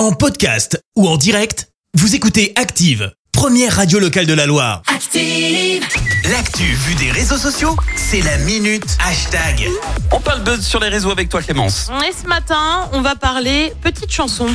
En podcast ou en direct, vous écoutez Active, première radio locale de la Loire. Active. L'actu vue des réseaux sociaux, c'est la minute hashtag. On parle buzz sur les réseaux avec toi Clémence. Et ce matin, on va parler petite chanson.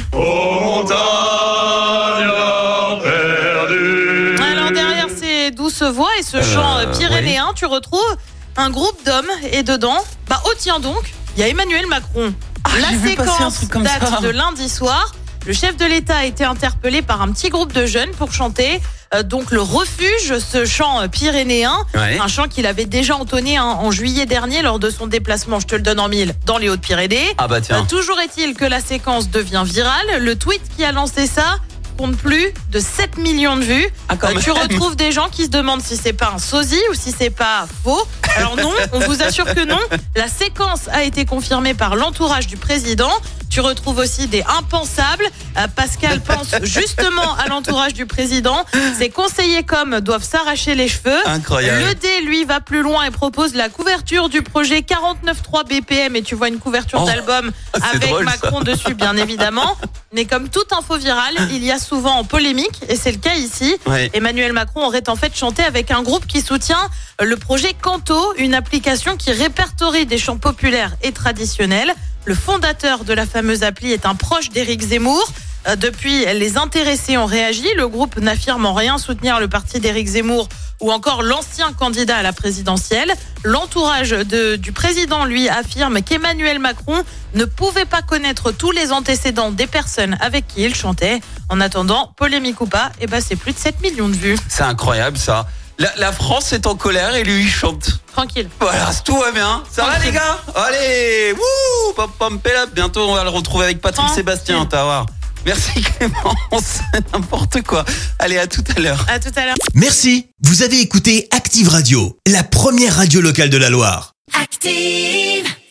Alors derrière ces douces voix et ce chant euh, pyrénéen, tu retrouves un groupe d'hommes et dedans, bah oh tiens donc, il y a Emmanuel Macron. La Ah, j'ai vu passer un séquence truc comme date ça. de lundi soir. Le chef de l'État a été interpellé par un petit groupe de jeunes pour chanter euh, donc le refuge, ce chant euh, pyrénéen, Ouais. un chant qu'il avait déjà entonné hein, en juillet dernier lors de son déplacement, je te le donne en mille, dans les Hautes-Pyrénées. Ah bah Euh, tiens. toujours est-il que la séquence devient virale. Le tweet qui a lancé ça compte plus de 7 millions de vues. Ah, quand Euh, tu retrouves des gens qui se demandent si c'est pas un sosie ou si c'est pas faux. Alors non, on vous assure que non. La séquence a été confirmée par l'entourage du président. Tu retrouves aussi des impensables. Euh, Pascal pense justement à l'entourage du président. Ses conseillers comme doivent s'arracher les cheveux. Incroyable. Le D, lui, va plus loin et propose la couverture du projet 49.3 BPM. Et tu vois une couverture Oh, d'album avec drôle, ça. Macron dessus, bien évidemment. Mais comme toute info virale, il y a souvent en polémique, et c'est le cas ici. Emmanuel Macron aurait en fait chanté avec un groupe qui soutient le projet Canto, une application qui répertorie des chants populaires et traditionnels. Le fondateur de la fameuse appli est un proche d'Éric Zemmour. Euh, Depuis, les intéressés ont réagi. Le groupe n'affirme en rien soutenir le parti d'Éric Zemmour ou encore l'ancien candidat à la présidentielle. L'entourage du président, lui, affirme qu'Emmanuel Macron ne pouvait pas connaître tous les antécédents des personnes avec qui il chantait. En attendant, polémique ou pas, eh ben, c'est plus de 7 millions de vues. C'est incroyable ça. La, la France est en colère et lui il chante. Tranquille. Voilà, tout va bien. Ça va les gars Allez, wouh, pom pelap. Bientôt on va le retrouver avec Patrick Tranquille. Sébastien, t'as voir. Merci Clémence, n'importe quoi. Allez, à tout à l'heure. À tout à l'heure. Merci, vous avez écouté Active Radio, la première radio locale de la Loire. Active.